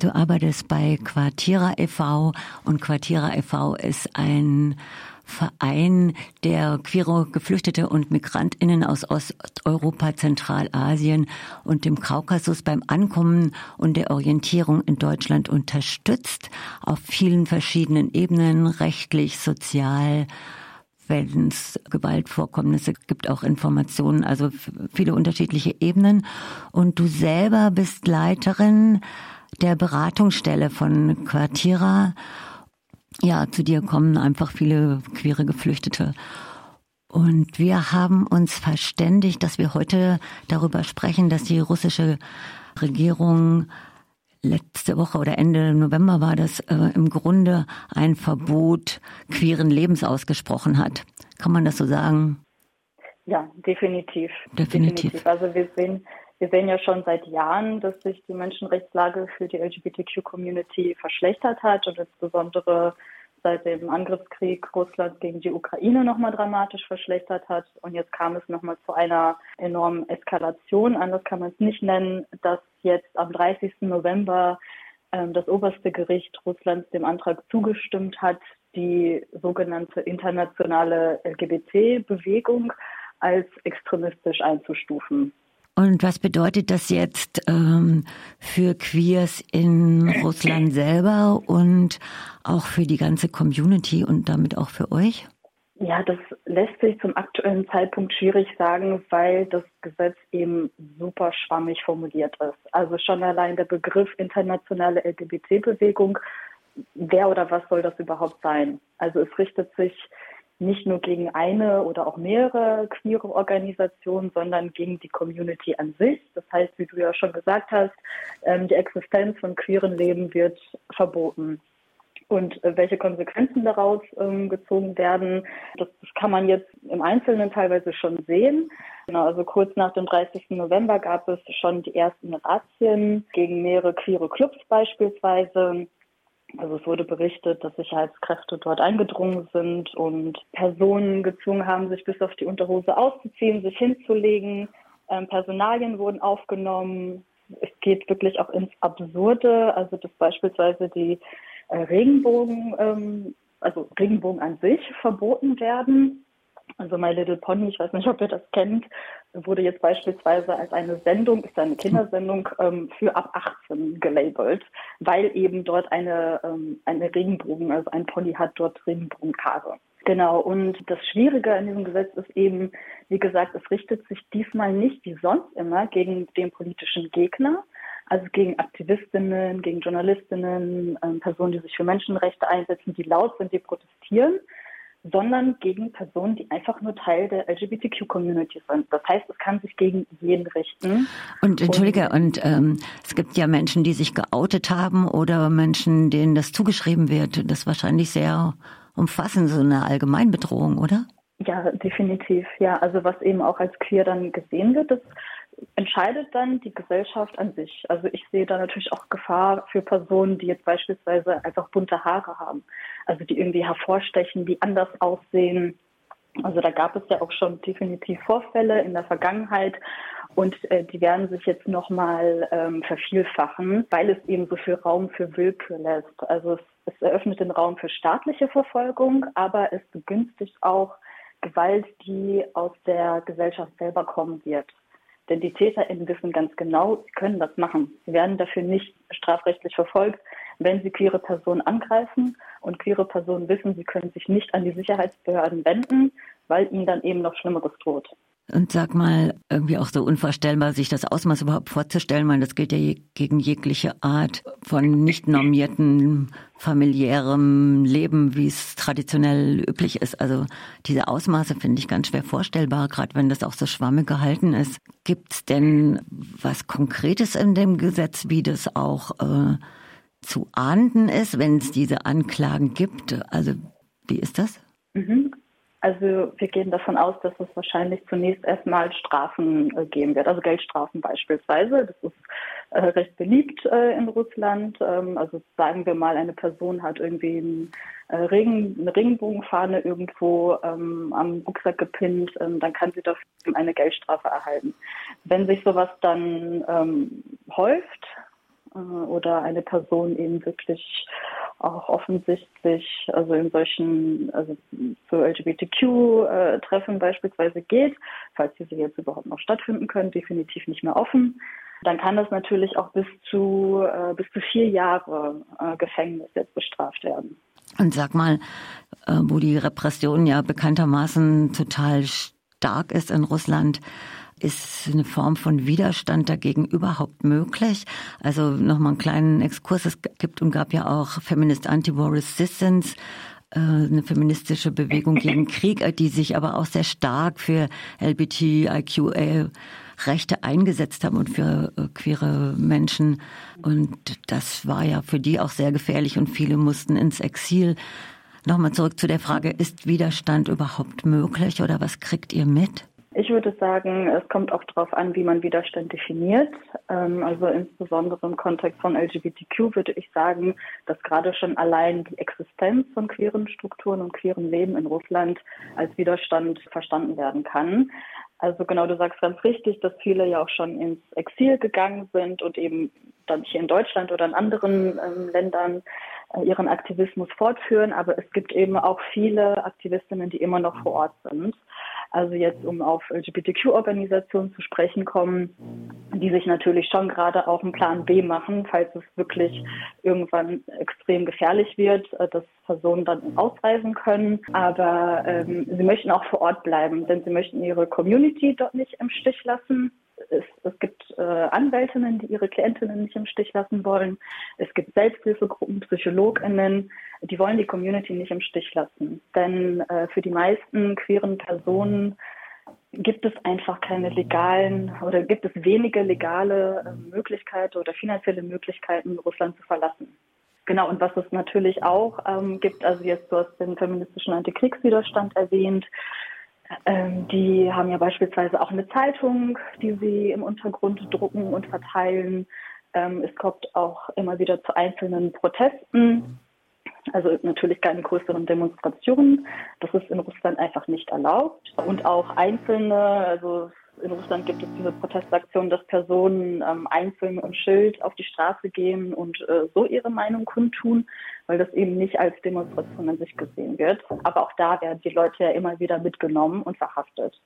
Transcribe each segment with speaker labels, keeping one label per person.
Speaker 1: Du arbeitest bei Quartierer e.V. und Quartierer e.V. ist ein Verein, der queere Geflüchtete und Migrantinnen aus Osteuropa, Zentralasien und dem Kaukasus beim Ankommen und der Orientierung in Deutschland unterstützt, auf vielen verschiedenen Ebenen, rechtlich, sozial, wenn es Gewaltvorkommnisse gibt, auch Informationen, also viele unterschiedliche Ebenen. Und du selber bist Leiterin der Beratungsstelle von Quartierer ja, zu dir kommen einfach viele queere Geflüchtete. Und wir haben uns verständigt, dass wir heute darüber sprechen, dass die russische Regierung letzte Woche oder Ende November war das äh, im Grunde ein Verbot queeren Lebens ausgesprochen hat. Kann man das so sagen?
Speaker 2: Ja, definitiv.
Speaker 1: Definitiv. definitiv.
Speaker 2: Also wir sehen wir sehen ja schon seit Jahren, dass sich die Menschenrechtslage für die LGBTQ-Community verschlechtert hat und insbesondere seit dem Angriffskrieg Russlands gegen die Ukraine nochmal dramatisch verschlechtert hat. Und jetzt kam es nochmal zu einer enormen Eskalation. Anders kann man es nicht nennen, dass jetzt am 30. November ähm, das oberste Gericht Russlands dem Antrag zugestimmt hat, die sogenannte internationale LGBT-Bewegung als extremistisch einzustufen.
Speaker 1: Und was bedeutet das jetzt ähm, für Queers in Russland selber und auch für die ganze Community und damit auch für euch?
Speaker 2: Ja, das lässt sich zum aktuellen Zeitpunkt schwierig sagen, weil das Gesetz eben super schwammig formuliert ist. Also schon allein der Begriff internationale LGBT-Bewegung, wer oder was soll das überhaupt sein? Also es richtet sich nicht nur gegen eine oder auch mehrere queere Organisationen, sondern gegen die Community an sich. Das heißt, wie du ja schon gesagt hast, ähm, die Existenz von queeren Leben wird verboten. Und äh, welche Konsequenzen daraus ähm, gezogen werden, das, kann man jetzt im Einzelnen teilweise schon sehen. Genau, also kurz nach dem 30. November gab es schon die ersten Razzien gegen mehrere queere Clubs beispielsweise. Also es wurde berichtet, dass Sicherheitskräfte dort eingedrungen sind und Personen gezwungen haben, sich bis auf die Unterhose auszuziehen, sich hinzulegen. Ähm, Personalien wurden aufgenommen. Es geht wirklich auch ins Absurde, also dass beispielsweise die äh, Regenbogen, ähm, also Regenbogen an sich verboten werden. Also My Little Pony, ich weiß nicht, ob ihr das kennt, wurde jetzt beispielsweise als eine Sendung, ist eine Kindersendung ähm, für ab 18 gelabelt, weil eben dort eine, ähm, eine Regenbogen, also ein Pony hat dort Regenbogenhaare. Genau, und das Schwierige an diesem Gesetz ist eben, wie gesagt, es richtet sich diesmal nicht wie sonst immer gegen den politischen Gegner, also gegen Aktivistinnen, gegen Journalistinnen, ähm, Personen, die sich für Menschenrechte einsetzen, die laut sind, die protestieren, sondern gegen Personen, die einfach nur Teil der LGBTQ-Community sind. Das heißt, es kann sich gegen jeden richten.
Speaker 1: Und entschuldige, und, und ähm, es gibt ja Menschen, die sich geoutet haben oder Menschen, denen das zugeschrieben wird. Das ist wahrscheinlich sehr umfassend, so eine Allgemeinbedrohung, oder?
Speaker 2: Ja, definitiv. Ja, also was eben auch als queer dann gesehen wird, das entscheidet dann die Gesellschaft an sich. Also ich sehe da natürlich auch Gefahr für Personen, die jetzt beispielsweise einfach bunte Haare haben, also die irgendwie hervorstechen, die anders aussehen. Also da gab es ja auch schon definitiv Vorfälle in der Vergangenheit und äh, die werden sich jetzt nochmal ähm, vervielfachen, weil es eben so viel Raum für Willkür lässt. Also es, es eröffnet den Raum für staatliche Verfolgung, aber es begünstigt auch Gewalt, die aus der Gesellschaft selber kommen wird. Denn die TäterInnen wissen ganz genau, sie können das machen. Sie werden dafür nicht strafrechtlich verfolgt, wenn sie queere Personen angreifen. Und queere Personen wissen, sie können sich nicht an die Sicherheitsbehörden wenden, weil ihnen dann eben noch Schlimmeres droht.
Speaker 1: Und sag mal, irgendwie auch so unvorstellbar, sich das Ausmaß überhaupt vorzustellen, weil das gilt ja gegen jegliche Art von nicht normierten familiärem Leben, wie es traditionell üblich ist. Also diese Ausmaße finde ich ganz schwer vorstellbar, gerade wenn das auch so schwammig gehalten ist. Gibt es denn was Konkretes in dem Gesetz, wie das auch äh, zu ahnden ist, wenn es diese Anklagen gibt? Also wie ist das?
Speaker 2: Mhm. Also wir gehen davon aus, dass es wahrscheinlich zunächst erstmal Strafen äh, geben wird, also Geldstrafen beispielsweise. Das ist äh, recht beliebt äh, in Russland. Ähm, also sagen wir mal, eine Person hat irgendwie ein, äh, Regen, eine Regenbogenfahne irgendwo ähm, am Rucksack gepinnt, ähm, dann kann sie dafür eine Geldstrafe erhalten. Wenn sich sowas dann ähm, häuft, oder eine Person eben wirklich auch offensichtlich, also in solchen, also zu LGBTQ-Treffen beispielsweise geht, falls diese jetzt überhaupt noch stattfinden können, definitiv nicht mehr offen, dann kann das natürlich auch bis zu äh, bis zu vier Jahre äh, Gefängnis jetzt bestraft werden.
Speaker 1: Und sag mal, äh, wo die Repression ja bekanntermaßen total stark ist in Russland, ist eine Form von Widerstand dagegen überhaupt möglich? Also nochmal einen kleinen Exkurs. Es gibt und gab ja auch Feminist Anti-War Resistance, äh, eine feministische Bewegung gegen Krieg, die sich aber auch sehr stark für LBTIQA Rechte eingesetzt haben und für äh, queere Menschen. Und das war ja für die auch sehr gefährlich und viele mussten ins Exil. Nochmal zurück zu der Frage, ist Widerstand überhaupt möglich oder was kriegt ihr mit?
Speaker 2: Ich würde sagen, es kommt auch darauf an, wie man Widerstand definiert. Ähm, also insbesondere im Kontext von LGBTQ würde ich sagen, dass gerade schon allein die Existenz von queeren Strukturen und queeren Leben in Russland als Widerstand verstanden werden kann. Also genau, du sagst ganz richtig, dass viele ja auch schon ins Exil gegangen sind und eben dann hier in Deutschland oder in anderen ähm, Ländern äh, ihren Aktivismus fortführen. Aber es gibt eben auch viele Aktivistinnen, die immer noch vor Ort sind. Also jetzt, um auf LGBTQ-Organisationen zu sprechen kommen, die sich natürlich schon gerade auch einen Plan B machen, falls es wirklich irgendwann extrem gefährlich wird, äh, dass Personen dann ausreisen können. Aber ähm, sie möchten auch vor Ort bleiben, denn sie möchten ihre Community dort nicht im Stich lassen es, es gibt äh, Anwältinnen, die ihre Klientinnen nicht im Stich lassen wollen. Es gibt Selbsthilfegruppen, PsychologInnen, die wollen die Community nicht im Stich lassen. Denn äh, für die meisten queeren Personen gibt es einfach keine legalen oder gibt es wenige legale äh, Möglichkeiten oder finanzielle Möglichkeiten, Russland zu verlassen. Genau, und was es natürlich auch ähm, gibt, also jetzt du hast den feministischen Antikriegswiderstand erwähnt, ähm, die haben ja beispielsweise auch eine Zeitung, die sie im Untergrund drucken und verteilen. Ähm, es kommt auch immer wieder zu einzelnen Protesten. Also natürlich keine größeren Demonstrationen. Das ist in Russland einfach nicht erlaubt. Und auch einzelne, also in Russland gibt es diese Protestaktion, dass Personen ähm, einzeln im Schild auf die Straße gehen und äh, so ihre Meinung kundtun, weil das eben nicht als Demonstration an sich gesehen wird. Aber auch da werden die Leute ja immer wieder mitgenommen und verhaftet.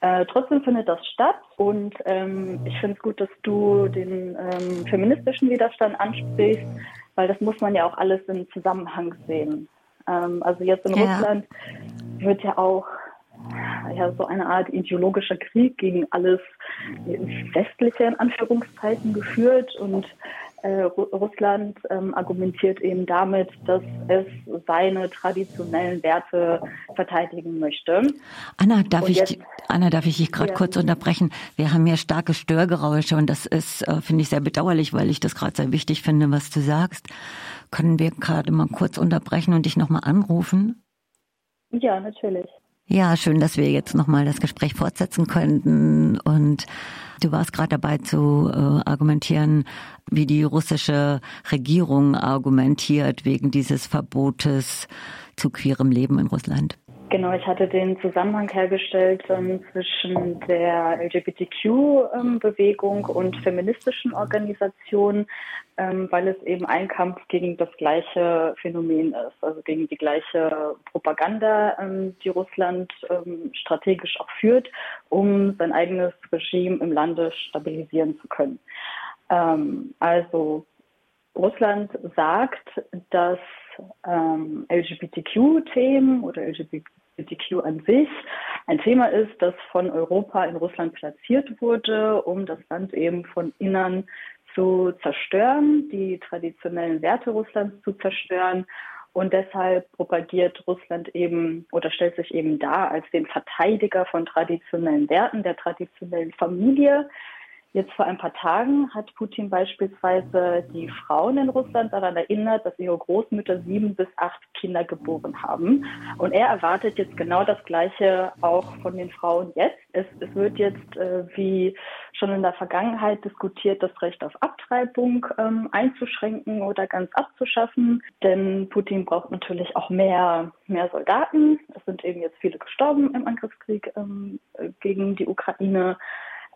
Speaker 2: Äh, trotzdem findet das statt und ähm, ich finde es gut, dass du den ähm, feministischen Widerstand ansprichst, weil das muss man ja auch alles im Zusammenhang sehen. Ähm, also jetzt in ja. Russland wird ja auch ja, so eine Art ideologischer Krieg gegen alles Westliche in Anführungszeichen geführt und äh, Russland ähm, argumentiert eben damit, dass es seine traditionellen Werte verteidigen möchte.
Speaker 1: Anna, darf jetzt, ich Anna, darf ich dich gerade ja. kurz unterbrechen? Wir haben hier starke Störgeräusche und das ist, äh, finde ich, sehr bedauerlich, weil ich das gerade sehr wichtig finde, was du sagst. Können wir gerade mal kurz unterbrechen und dich nochmal anrufen?
Speaker 2: Ja, natürlich.
Speaker 1: Ja, schön, dass wir jetzt nochmal das Gespräch fortsetzen könnten. Und du warst gerade dabei zu äh, argumentieren, wie die russische Regierung argumentiert wegen dieses Verbotes zu queerem Leben in Russland.
Speaker 2: Genau, ich hatte den Zusammenhang hergestellt ähm, zwischen der LGBTQ-Bewegung ähm, und feministischen Organisationen, ähm, weil es eben ein Kampf gegen das gleiche Phänomen ist, also gegen die gleiche Propaganda, ähm, die Russland ähm, strategisch auch führt, um sein eigenes Regime im Lande stabilisieren zu können. Also Russland sagt, dass ähm, LGBTQ-Themen oder LGBT LGBTQ an sich ein Thema ist, das von Europa in Russland platziert wurde, um das Land eben von innen zu zerstören, die traditionellen Werte Russlands zu zerstören. Und deshalb propagiert Russland eben oder stellt sich eben dar als den Verteidiger von traditionellen Werten, der traditionellen Familie, Jetzt vor ein paar Tagen hat Putin beispielsweise die Frauen in Russland daran erinnert, dass ihre Großmütter sieben bis acht Kinder geboren haben. Und er erwartet jetzt genau das Gleiche auch von den Frauen jetzt. Es, es wird jetzt, äh, wie schon in der Vergangenheit diskutiert, das Recht auf Abtreibung ähm, einzuschränken oder ganz abzuschaffen. Denn Putin braucht natürlich auch mehr, mehr Soldaten. Es sind eben jetzt viele gestorben im Angriffskrieg ähm, gegen die Ukraine.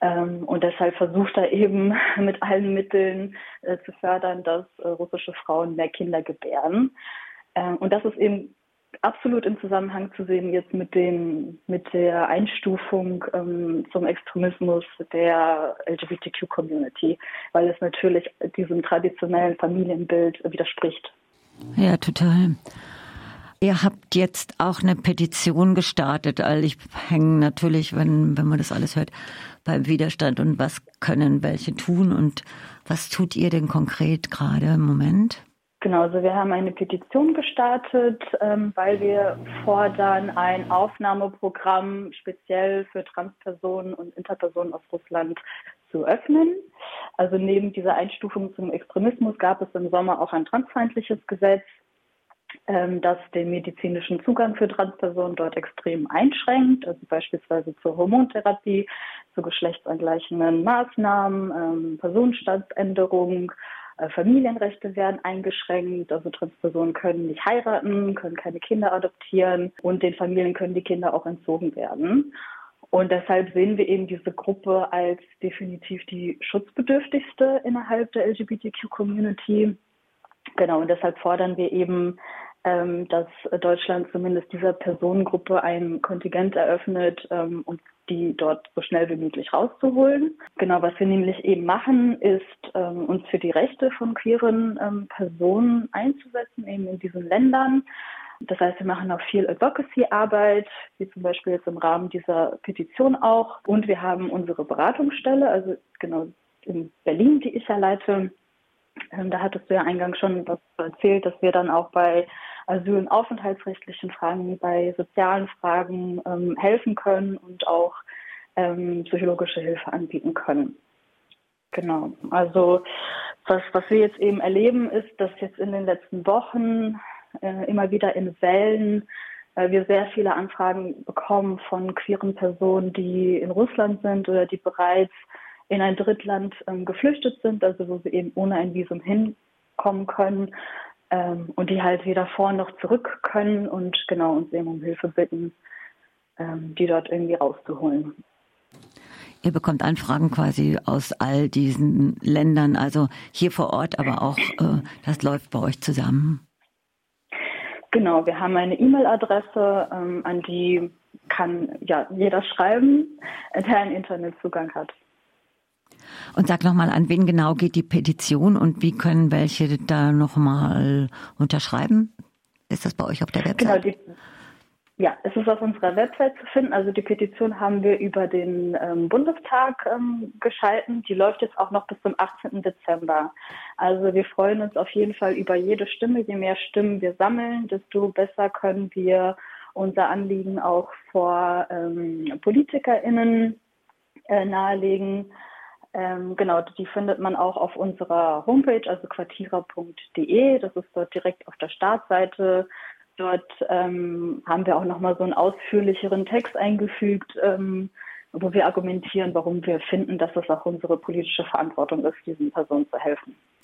Speaker 2: Ähm, und deshalb versucht er eben mit allen Mitteln äh, zu fördern, dass äh, russische Frauen mehr Kinder gebären. Ähm, und das ist eben absolut im Zusammenhang zu sehen jetzt mit den mit der Einstufung ähm, zum Extremismus der LGBTQ-Community, weil es natürlich diesem traditionellen Familienbild widerspricht.
Speaker 1: Ja, total. Ihr habt jetzt auch eine Petition gestartet. Also ich hänge natürlich, wenn, wenn man das alles hört, beim Widerstand und was können welche tun und was tut ihr denn konkret gerade im Moment?
Speaker 2: Genau, also wir haben eine Petition gestartet, ähm, weil wir fordern, ein Aufnahmeprogramm speziell für Transpersonen und Interpersonen aus Russland zu öffnen. Also neben dieser Einstufung zum Extremismus gab es im Sommer auch ein transfeindliches Gesetz, ähm, das den medizinischen Zugang für Transpersonen dort extrem einschränkt, also beispielsweise zur Hormontherapie, zu geschlechtsangleichenden Maßnahmen, ähm, Personenstandsänderung, äh, Familienrechte werden eingeschränkt, also Transpersonen können nicht heiraten, können keine Kinder adoptieren und den Familien können die Kinder auch entzogen werden. Und deshalb sehen wir eben diese Gruppe als definitiv die schutzbedürftigste innerhalb der LGBTQ-Community. Genau, und deshalb fordern wir eben, dass Deutschland zumindest dieser Personengruppe ein Kontingent eröffnet ähm, und die dort so schnell wie möglich rauszuholen. Genau, was wir nämlich eben machen, ist, ähm, uns für die Rechte von queeren ähm, Personen einzusetzen, eben in diesen Ländern. Das heißt, wir machen auch viel Advocacy-Arbeit, wie zum Beispiel jetzt im Rahmen dieser Petition auch. Und wir haben unsere Beratungsstelle, also genau in Berlin, die ich ja leite. Ähm, da hattest du ja eingangs schon was erzählt, dass wir dann auch bei Asyl- und aufenthaltsrechtlichen Fragen, bei sozialen Fragen ähm, helfen können und auch ähm, psychologische Hilfe anbieten können. Genau. Also was, was wir jetzt eben erleben, ist, dass jetzt in den letzten Wochen äh, immer wieder in Wellen äh, wir sehr viele Anfragen bekommen von queeren Personen, die in Russland sind oder die bereits in ein Drittland ähm, geflüchtet sind, also wo sie eben ohne ein Visum hinkommen können ähm, und die halt weder vor noch zurück können und genau uns eben um Hilfe bitten, ähm, die dort irgendwie rauszuholen.
Speaker 1: Ihr bekommt Anfragen quasi aus all diesen Ländern, also hier vor Ort, aber auch äh, das läuft bei euch zusammen.
Speaker 2: Genau, wir haben eine E-Mail-Adresse, ähm, an die kann ja jeder schreiben, der einen Internetzugang hat.
Speaker 1: Und sag nochmal, an wen genau geht die Petition und wie können welche da nochmal unterschreiben? Ist das bei euch auf der Website? Genau, die,
Speaker 2: ja, es ist auf unserer Website zu finden. Also die Petition haben wir über den ähm, Bundestag ähm, geschalten. Die läuft jetzt auch noch bis zum 18. Dezember. Also wir freuen uns auf jeden Fall über jede Stimme. Je mehr Stimmen wir sammeln, desto besser können wir unser Anliegen auch vor ähm, PolitikerInnen äh, nahelegen. Ähm, genau, die findet man auch auf unserer Homepage, also quartierer.de. Das ist dort direkt auf der Startseite. Dort ähm, haben wir auch nochmal so einen ausführlicheren Text eingefügt, ähm, wo wir argumentieren, warum wir finden, dass es auch unsere politische Verantwortung ist, diesen Personen zu helfen.